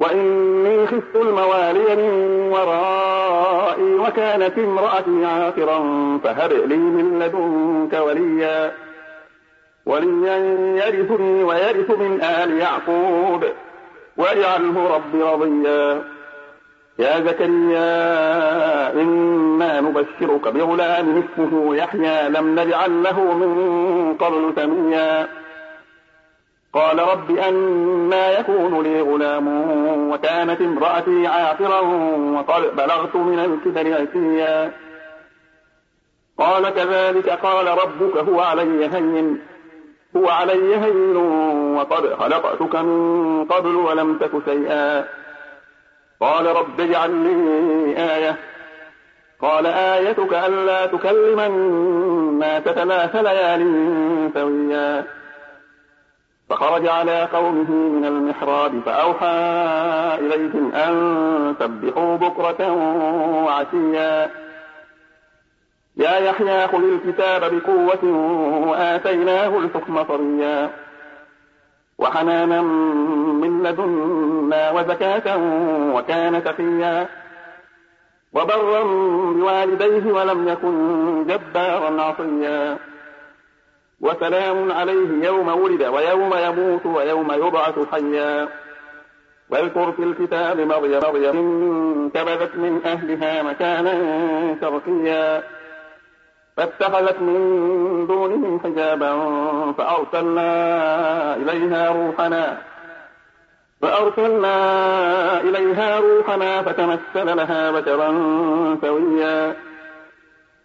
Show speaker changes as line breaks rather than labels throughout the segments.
وإني خفت الموالي من ورائي وكانت امرأتي عاقرا فهب لي من لدنك وليا. وليا يرثني ويرث من آل يعقوب. واجعله رب رضيا. يا زكريا إنا نبشرك بغلام اسمه يحيى لم نجعل له من قبل سميا. قال رب أنا يكون لي غلام وكانت امرأتي عاقرا وقد بلغت من الكبر عتيا. قال كذلك قال ربك هو علي هين هو علي هين وقد خلقتك من قبل ولم تك شيئا. قال رب اجعل لي آية. قال آيتك ألا تكلم الناس ثلاث ليال سويا. فخرج على قومه من المحراب فأوحى إليهم أن سبحوا بكرة وعشيا. يا يحيى خذ الكتاب بقوة وآتيناه الحكم صريا. وحنانا من لدنا وزكاة وكان تقيا وبرا بوالديه ولم يكن جبارا عصيا. وسلام عليه يوم ولد ويوم يموت ويوم يبعث حيا. واذكر في الكتاب مريم مريم انتبذت من أهلها مكانا شرقيا. فاتخذت من دونهم حجابا فأرسلنا إليها روحنا فأرسلنا إليها روحنا فتمثل لها بشرا سويا.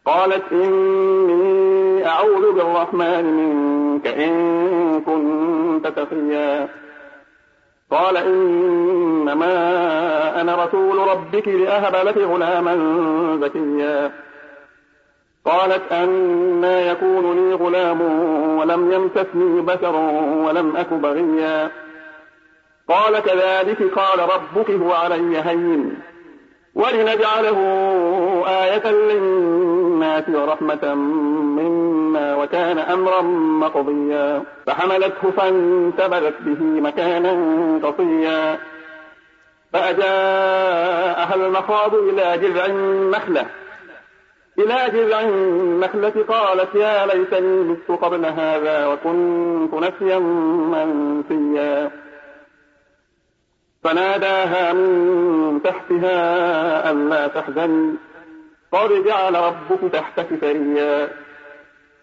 قالت إني أعوذ بالرحمن منك إن كنت تقيا قال إنما أنا رسول ربك لأهب لك غلاما زكيا. قالت أنا يكون لي غلام ولم يمسسني بشر ولم أك بغيا. قال كذلك قال ربك هو علي هين. ولنجعله آية للناس ورحمة منا وكان أمرا مقضيا. فحملته فانتبذت به مكانا قصيا. فأجاءها المخاض إلى جذع النخلة. إلى جذع النخلة قالت يا ليتني مت قبل هذا وكنت نسيا منسيا. فناداها من تحتها ألا تحزني قد جعل ربك تحتك سريا.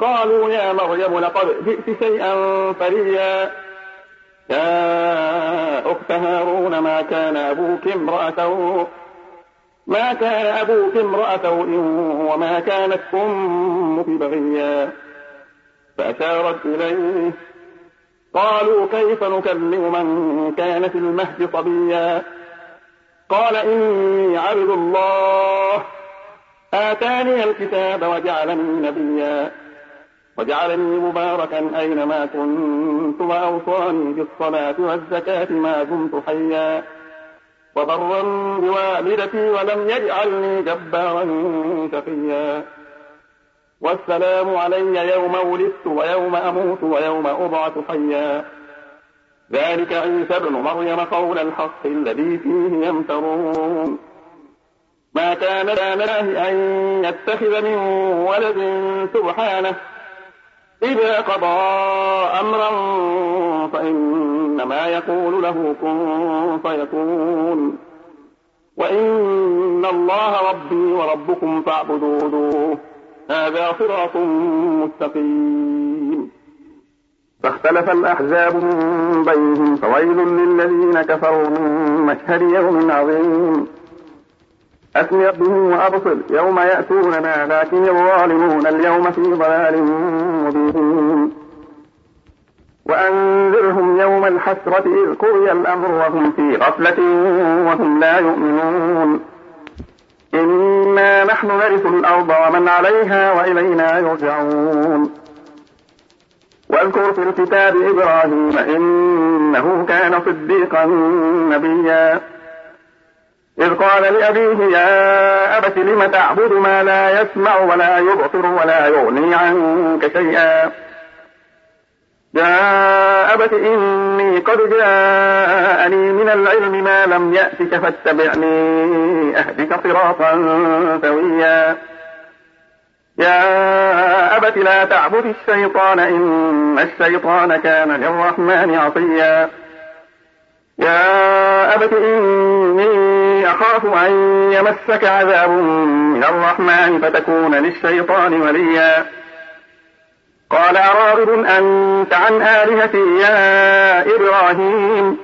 قالوا يا مريم لقد جئت شيئا فريا. يا أخت هارون ما كان أبوك امرأة ما كان أبوك امرأة وما كانت أمك بغيا. فأشارت إليه. قالوا كيف نكلم من كان في المهد صبيا؟ قال إني عبد الله. آتاني الكتاب وجعلني نبيا. وجعلني مباركا أينما كنت وأوصاني بالصلاة والزكاة ما دمت حيا. وبرا بوالدتي ولم يجعلني جبارا شقيا. والسلام علي يوم ولدت ويوم أموت ويوم أبعث حيا. ذلك عيسى ابن مريم قول الحق الذي فيه يمترون. ما كان الله أن يتخذ من ولد سبحانه إذا قضى أمرا فإنما يقول له كن فيكون. وإن الله ربي وربكم فاعبدوه. هذا صراط مستقيم. فاختلف الأحزاب من بينهم فويل للذين كفروا من مشهد يوم عظيم. أسمع به وأبصر. يوم يأتوننا لكن الظالمون اليوم في ضلال مبين. وأنذرهم يوم الحسرة إذ قضي الأمر وهم في غفلة وهم لا يؤمنون. إنا نحن نرث الأرض ومن عليها وإلينا يرجعون. واذكر في الكتاب إبراهيم إنه كان صديقا نبيا. إذ قال لأبيه يا أبت لم تعبد ما لا يسمع ولا يبصر ولا يغني عنك شيئا؟ يا أبت إني قد جاءني من العلم ما لم يأتك فاتبعني أهدك صراطا سويا. يا أبت لا تعبد الشيطان إن الشيطان كان للرحمن عصيا. يا أبت إني أخاف أن يمسك عذاب من الرحمن فتكون للشيطان وليا. قال أراغب أنت عن آلهتي يا إبراهيم.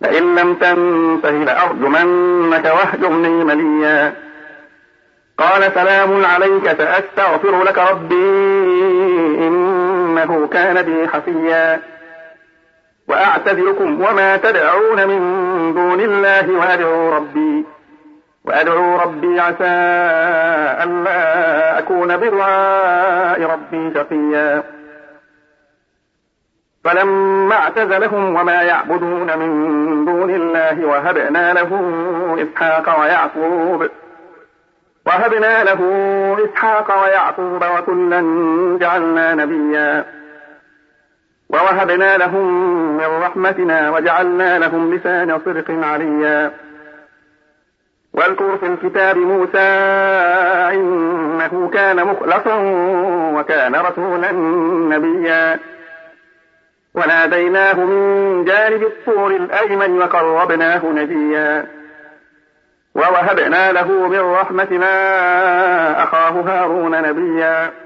لئن لم تنته لأرجمنك واهجرني مليا. قال سلام عليك سأستغفر لك ربي إنه كان بي حفيا. وأعتذركم وما تدعون من دون الله وأدعو ربي. وأدعو ربي عسى ألا أكون بدعاء ربي شقيا. فلما اعتزلهم وما يعبدون من دون الله وهبنا له إسحاق ويعقوب وهبنا له إسحاق ويعقوب وكلا جعلنا نبيا. ووهبنا لهم من رحمتنا وجعلنا لهم لسان صدق عليا. واذكر في الكتاب موسى إنه كان مخلصا وكان رسولا نبيا. وناديناه من جانب الطور الأيمن وقربناه نجيا. ووهبنا له من رحمتنا أخاه هارون نبيا.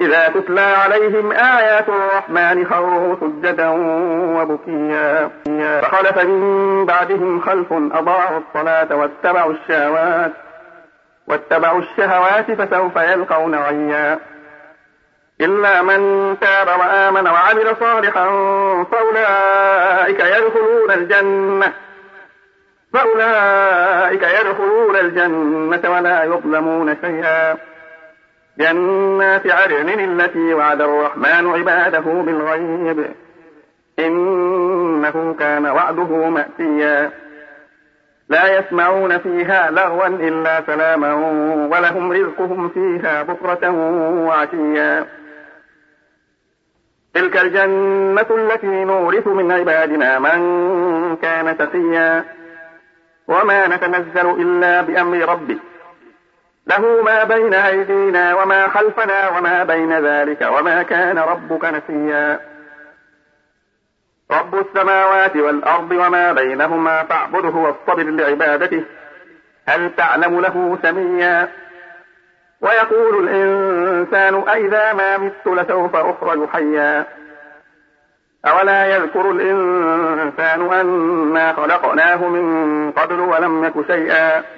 إذا تتلى عليهم آيات الرحمن خروا سجدا وبكيا. فخلف من بعدهم خلف أضاعوا الصلاة واتبعوا الشهوات. واتبعوا الشهوات فسوف يلقون غيا إلا من تاب وآمن وعمل صالحا فأولئك يدخلون الجنة. فأولئك يدخلون الجنة ولا يظلمون شيئا. جنات عدن التي وعد الرحمن عباده بالغيب. إنه كان وعده مأتيا. لا يسمعون فيها لغوا إلا سلاما ولهم رزقهم فيها بكرة وعشيا. تلك الجنة التي نورث من عبادنا من كان تقيا. وما نتنزل إلا بأمر ربك. له ما بين أيدينا وما خلفنا وما بين ذلك وما كان ربك نسيا. رب السماوات والأرض وما بينهما فاعبده واصطبر لعبادته. هل تعلم له سميا؟ ويقول الإنسان أئذا ما مت لسوف أخرج حيا أولا يذكر الإنسان أنا خلقناه من قبل ولم يك شيئا.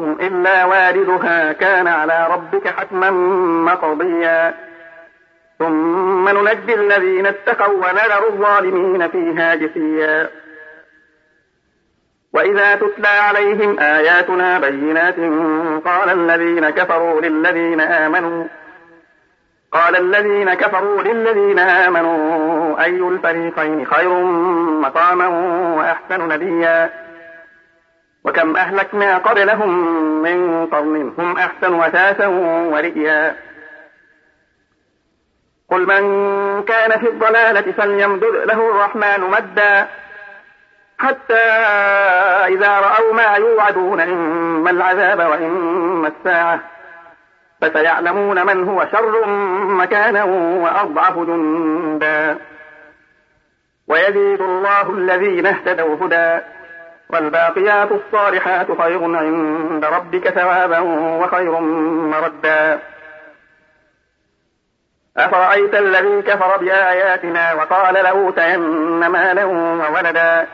منكم إلا واردها كان على ربك حتما مقضيا. ثم ننجي الذين اتقوا ونذر الظالمين فيها جثيا. وإذا تتلى عليهم آياتنا بينات قال الذين كفروا للذين آمنوا قال الذين كفروا للذين آمنوا أي الفريقين خير مقاما وأحسن نديا. وكم أهلكنا قبلهم من قرن هم أحسن أثاثا ورئيا. قل من كان في الضلالة فليمدد له الرحمن مدا. حتى إذا رأوا ما يوعدون إما العذاب وإما الساعة. فسيعلمون من هو شر مكانا وأضعف جندا. ويزيد الله الذين اهتدوا هدى. والباقيات الصالحات خير عند ربك ثوابا وخير مردا. أفرأيت الذي كفر بآياتنا وقال لأوتين مالا وولدا؟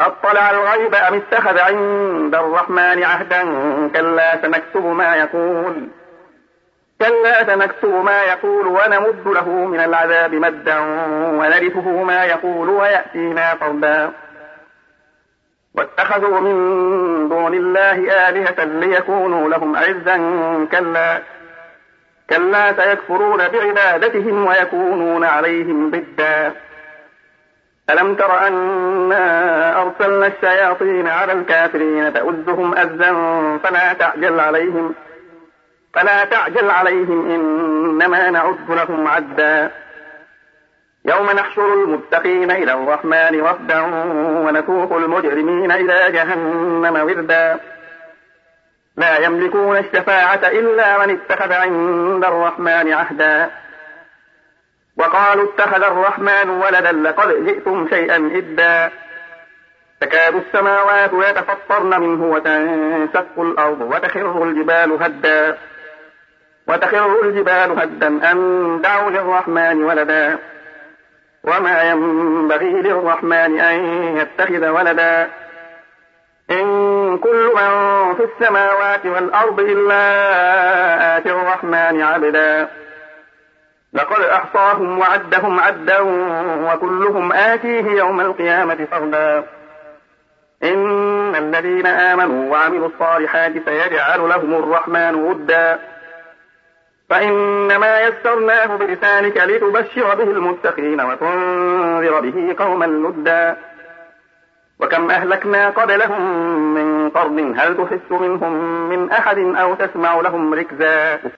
أطلع الغيب أم اتخذ عند الرحمن عهدا؟ كلا سنكتب ما يقول. كلا سنكتب ما يقول ونمد له من العذاب مدا ونرثه ما يقول ويأتينا فردا واتخذوا من دون الله آلهة ليكونوا لهم عزا كلا كلا سيكفرون بعبادتهم ويكونون عليهم ضدا. ألم تر أنا أرسلنا الشياطين على الكافرين تؤزهم أزا فلا تعجل عليهم فلا تعجل عليهم إنما نعد لهم عدا. يوم نحشر المتقين إلى الرحمن وفدا ونسوق المجرمين إلى جهنم وردا. لا يملكون الشفاعة إلا من اتخذ عند الرحمن عهدا. وقالوا اتخذ الرحمن ولدا لقد جئتم شيئا إدا. تكاد السماوات يتفطرن منه وتنشق الأرض وتخر الجبال هدا. وتخر الجبال هدا أن دعوا للرحمن ولدا. وما ينبغي للرحمن أن يتخذ ولدا. إن كل من في السماوات والأرض إلا آتي الرحمن عبدا. لقد أحصاهم وعدهم عدا وكلهم آتيه يوم القيامة فردا. إن الذين آمنوا وعملوا الصالحات سيجعل لهم الرحمن ودا. فإنما يسرناه بلسانك لتبشر به المتقين وتنذر به قوما لدا وكم أهلكنا قبلهم من قرن؟ هل تحس منهم من أحد أو تسمع لهم ركزا؟